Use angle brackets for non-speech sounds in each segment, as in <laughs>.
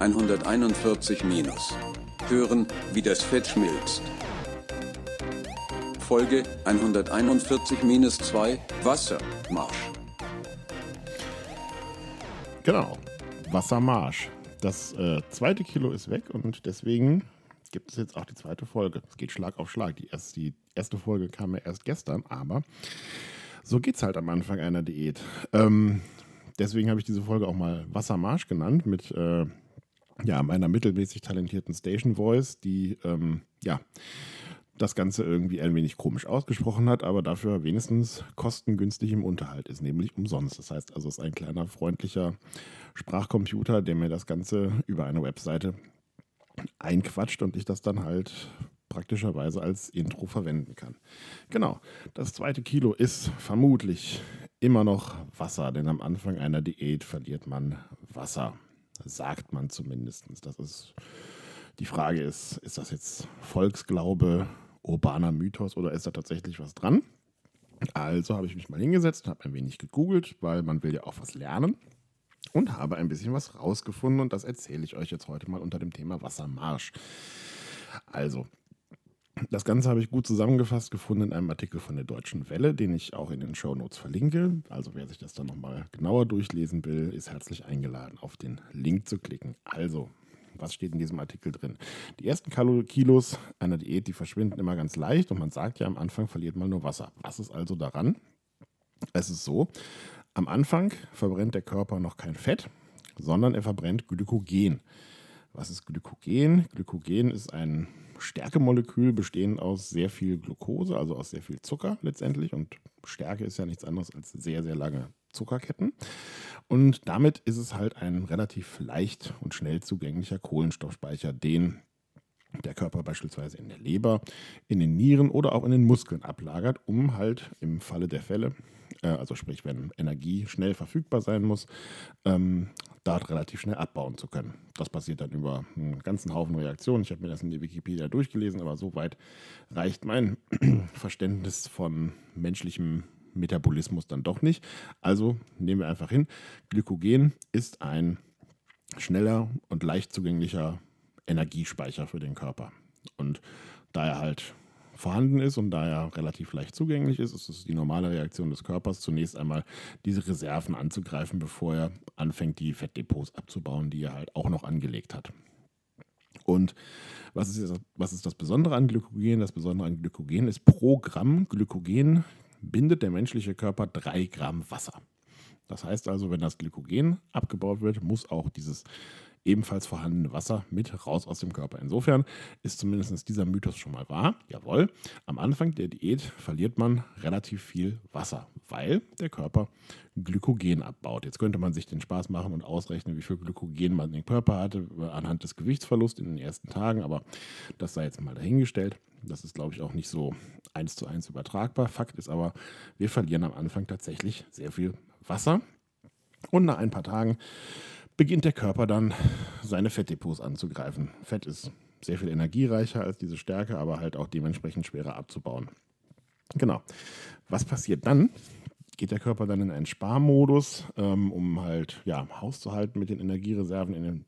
141 minus. Hören, wie das Fett schmilzt. Folge 141 minus 2 Wassermarsch. Genau, Wassermarsch. Das äh, zweite Kilo ist weg und deswegen gibt es jetzt auch die zweite Folge. Es geht Schlag auf Schlag. Die erste, die erste Folge kam ja erst gestern, aber so geht es halt am Anfang einer Diät. Ähm, deswegen habe ich diese Folge auch mal Wassermarsch genannt mit äh, ja, meiner mittelmäßig talentierten Station Voice, die ähm, ja das Ganze irgendwie ein wenig komisch ausgesprochen hat, aber dafür wenigstens kostengünstig im Unterhalt ist, nämlich umsonst. Das heißt also, es ist ein kleiner freundlicher Sprachcomputer, der mir das Ganze über eine Webseite einquatscht und ich das dann halt praktischerweise als Intro verwenden kann. Genau, das zweite Kilo ist vermutlich immer noch Wasser, denn am Anfang einer Diät verliert man Wasser. Sagt man zumindest. Das ist die Frage ist, ist das jetzt Volksglaube, urbaner Mythos oder ist da tatsächlich was dran? Also habe ich mich mal hingesetzt und habe ein wenig gegoogelt, weil man will ja auch was lernen und habe ein bisschen was rausgefunden und das erzähle ich euch jetzt heute mal unter dem Thema Wassermarsch. Also, das Ganze habe ich gut zusammengefasst gefunden in einem Artikel von der Deutschen Welle, den ich auch in den Show Notes verlinke. Also wer sich das dann nochmal genauer durchlesen will, ist herzlich eingeladen, auf den Link zu klicken. Also, was steht in diesem Artikel drin? Die ersten Kilos einer Diät, die verschwinden immer ganz leicht und man sagt ja, am Anfang verliert man nur Wasser. Was ist also daran? Es ist so, am Anfang verbrennt der Körper noch kein Fett, sondern er verbrennt Glykogen. Was ist Glykogen? Glykogen ist ein Stärkemolekül bestehend aus sehr viel Glucose, also aus sehr viel Zucker letztendlich. Und Stärke ist ja nichts anderes als sehr, sehr lange Zuckerketten. Und damit ist es halt ein relativ leicht und schnell zugänglicher Kohlenstoffspeicher, den der Körper beispielsweise in der Leber, in den Nieren oder auch in den Muskeln ablagert, um halt im Falle der Fälle, äh, also sprich, wenn Energie schnell verfügbar sein muss, ähm, dort relativ schnell abbauen zu können. Das passiert dann über einen ganzen Haufen Reaktionen. Ich habe mir das in der Wikipedia durchgelesen, aber soweit reicht mein <clears throat> Verständnis von menschlichem Metabolismus dann doch nicht. Also nehmen wir einfach hin, Glykogen ist ein schneller und leicht zugänglicher Energiespeicher für den Körper. Und da er halt vorhanden ist und da er relativ leicht zugänglich ist, ist es die normale Reaktion des Körpers, zunächst einmal diese Reserven anzugreifen, bevor er anfängt, die Fettdepots abzubauen, die er halt auch noch angelegt hat. Und was ist, jetzt, was ist das Besondere an Glykogen? Das Besondere an Glykogen ist, pro Gramm Glykogen bindet der menschliche Körper drei Gramm Wasser. Das heißt also, wenn das Glykogen abgebaut wird, muss auch dieses ebenfalls vorhandene Wasser mit raus aus dem Körper. Insofern ist zumindest dieser Mythos schon mal wahr. Jawohl, am Anfang der Diät verliert man relativ viel Wasser, weil der Körper Glykogen abbaut. Jetzt könnte man sich den Spaß machen und ausrechnen, wie viel Glykogen man im Körper hatte anhand des Gewichtsverlusts in den ersten Tagen, aber das sei jetzt mal dahingestellt. Das ist, glaube ich, auch nicht so eins zu eins übertragbar. Fakt ist aber, wir verlieren am Anfang tatsächlich sehr viel Wasser. Und nach ein paar Tagen beginnt der Körper dann seine Fettdepots anzugreifen. Fett ist sehr viel energiereicher als diese Stärke, aber halt auch dementsprechend schwerer abzubauen. Genau. Was passiert dann? Geht der Körper dann in einen Sparmodus, ähm, um halt ja, Haus zu halten mit den Energiereserven in den,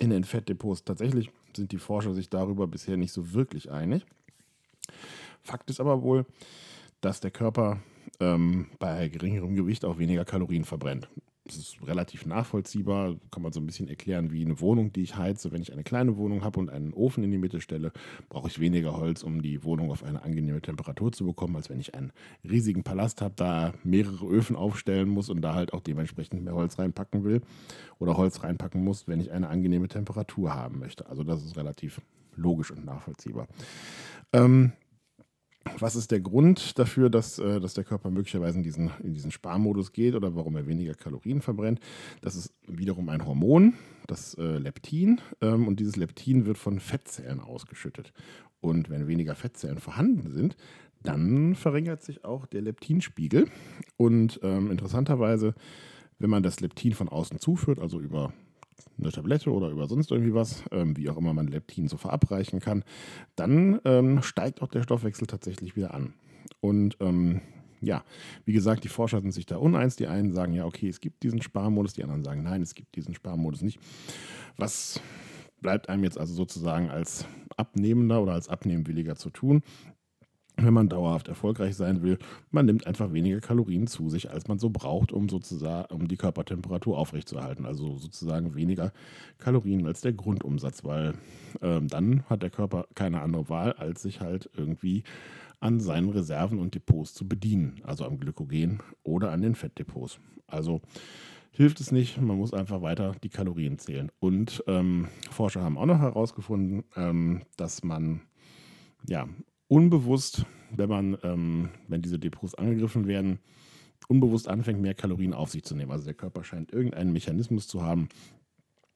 in den Fettdepots? Tatsächlich sind die Forscher sich darüber bisher nicht so wirklich einig. Fakt ist aber wohl, dass der Körper ähm, bei geringerem Gewicht auch weniger Kalorien verbrennt. Das ist relativ nachvollziehbar, kann man so ein bisschen erklären wie eine Wohnung, die ich heize. Wenn ich eine kleine Wohnung habe und einen Ofen in die Mitte stelle, brauche ich weniger Holz, um die Wohnung auf eine angenehme Temperatur zu bekommen, als wenn ich einen riesigen Palast habe, da mehrere Öfen aufstellen muss und da halt auch dementsprechend mehr Holz reinpacken will oder Holz reinpacken muss, wenn ich eine angenehme Temperatur haben möchte. Also das ist relativ logisch und nachvollziehbar. Ähm, was ist der Grund dafür, dass, äh, dass der Körper möglicherweise in diesen, in diesen Sparmodus geht oder warum er weniger Kalorien verbrennt? Das ist wiederum ein Hormon, das äh, Leptin. Ähm, und dieses Leptin wird von Fettzellen ausgeschüttet. Und wenn weniger Fettzellen vorhanden sind, dann verringert sich auch der Leptinspiegel. Und ähm, interessanterweise, wenn man das Leptin von außen zuführt, also über eine Tablette oder über sonst irgendwie was, ähm, wie auch immer man Leptin so verabreichen kann, dann ähm, steigt auch der Stoffwechsel tatsächlich wieder an. Und ähm, ja, wie gesagt, die Forscher sind sich da uneins. Die einen sagen, ja, okay, es gibt diesen Sparmodus, die anderen sagen, nein, es gibt diesen Sparmodus nicht. Was bleibt einem jetzt also sozusagen als Abnehmender oder als Abnehmwilliger zu tun? Wenn man dauerhaft erfolgreich sein will, man nimmt einfach weniger Kalorien zu sich, als man so braucht, um sozusagen um die Körpertemperatur aufrechtzuerhalten. Also sozusagen weniger Kalorien als der Grundumsatz, weil ähm, dann hat der Körper keine andere Wahl, als sich halt irgendwie an seinen Reserven und Depots zu bedienen, also am Glykogen oder an den Fettdepots. Also hilft es nicht, man muss einfach weiter die Kalorien zählen. Und ähm, Forscher haben auch noch herausgefunden, ähm, dass man ja unbewusst, wenn man, ähm, wenn diese Depots angegriffen werden, unbewusst anfängt, mehr Kalorien auf sich zu nehmen. Also der Körper scheint irgendeinen Mechanismus zu haben,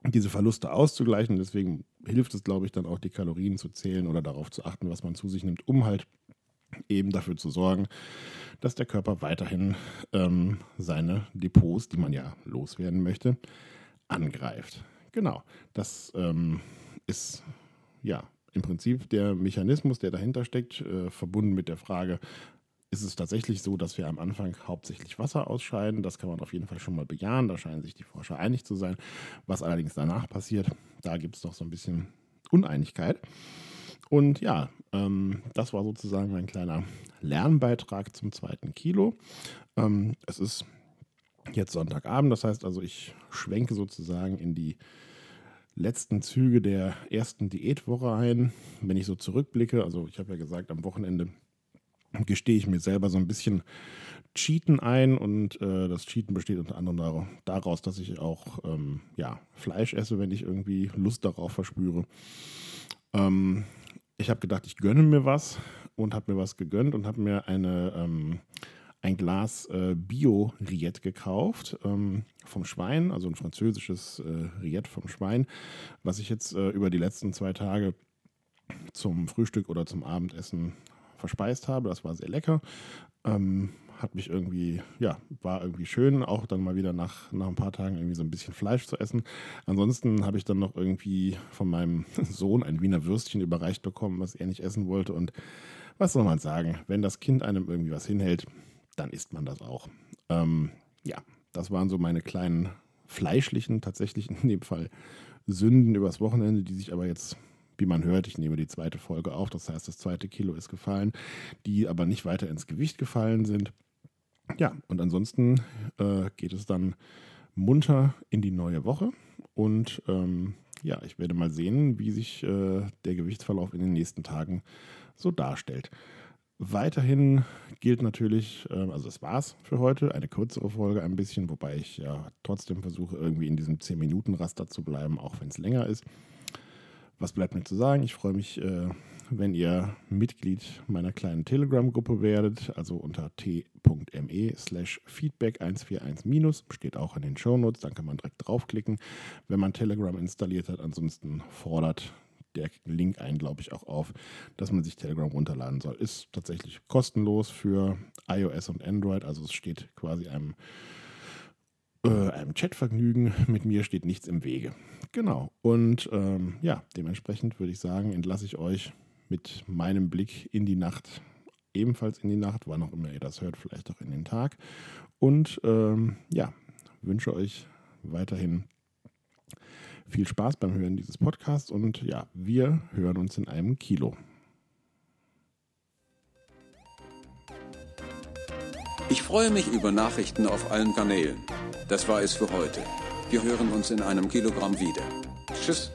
diese Verluste auszugleichen. Deswegen hilft es, glaube ich, dann auch die Kalorien zu zählen oder darauf zu achten, was man zu sich nimmt, um halt eben dafür zu sorgen, dass der Körper weiterhin ähm, seine Depots, die man ja loswerden möchte, angreift. Genau, das ähm, ist ja im Prinzip der Mechanismus, der dahinter steckt, äh, verbunden mit der Frage, ist es tatsächlich so, dass wir am Anfang hauptsächlich Wasser ausscheiden. Das kann man auf jeden Fall schon mal bejahen. Da scheinen sich die Forscher einig zu sein. Was allerdings danach passiert, da gibt es doch so ein bisschen Uneinigkeit. Und ja, ähm, das war sozusagen mein kleiner Lernbeitrag zum zweiten Kilo. Ähm, es ist jetzt Sonntagabend, das heißt also, ich schwenke sozusagen in die letzten Züge der ersten Diätwoche ein. Wenn ich so zurückblicke, also ich habe ja gesagt, am Wochenende gestehe ich mir selber so ein bisschen Cheaten ein und äh, das Cheaten besteht unter anderem daraus, dass ich auch ähm, ja, Fleisch esse, wenn ich irgendwie Lust darauf verspüre. Ähm, ich habe gedacht, ich gönne mir was und habe mir was gegönnt und habe mir eine ähm, ein Glas äh, Bio-Riette gekauft ähm, vom Schwein, also ein französisches äh, Riette vom Schwein, was ich jetzt äh, über die letzten zwei Tage zum Frühstück oder zum Abendessen verspeist habe. Das war sehr lecker. Ähm, hat mich irgendwie, ja, war irgendwie schön, auch dann mal wieder nach, nach ein paar Tagen irgendwie so ein bisschen Fleisch zu essen. Ansonsten habe ich dann noch irgendwie von meinem <laughs> Sohn ein Wiener Würstchen überreicht bekommen, was er nicht essen wollte. Und was soll man sagen, wenn das Kind einem irgendwie was hinhält, dann isst man das auch. Ähm, ja, das waren so meine kleinen fleischlichen, tatsächlich <laughs> in dem Fall Sünden übers Wochenende, die sich aber jetzt, wie man hört, ich nehme die zweite Folge auf, das heißt, das zweite Kilo ist gefallen, die aber nicht weiter ins Gewicht gefallen sind. Ja, und ansonsten äh, geht es dann munter in die neue Woche und ähm, ja, ich werde mal sehen, wie sich äh, der Gewichtsverlauf in den nächsten Tagen so darstellt. Weiterhin gilt natürlich, ähm, also das war's für heute, eine kürzere Folge ein bisschen, wobei ich ja trotzdem versuche, irgendwie in diesem 10-Minuten-Raster zu bleiben, auch wenn es länger ist. Was bleibt mir zu sagen? Ich freue mich, äh, wenn ihr Mitglied meiner kleinen Telegram-Gruppe werdet, also unter t.me slash feedback 141 steht auch in den Shownotes, dann kann man direkt draufklicken, wenn man Telegram installiert hat. Ansonsten fordert der Link einen, glaube ich, auch auf, dass man sich Telegram runterladen soll. Ist tatsächlich kostenlos für iOS und Android, also es steht quasi einem, äh, einem Chatvergnügen. Mit mir steht nichts im Wege. Genau. Und ähm, ja, dementsprechend würde ich sagen, entlasse ich euch mit meinem Blick in die Nacht, ebenfalls in die Nacht, wann auch immer ihr das hört, vielleicht auch in den Tag. Und ähm, ja, wünsche euch weiterhin viel Spaß beim Hören dieses Podcasts und ja, wir hören uns in einem Kilo. Ich freue mich über Nachrichten auf allen Kanälen. Das war es für heute. Wir hören uns in einem Kilogramm wieder. Tschüss.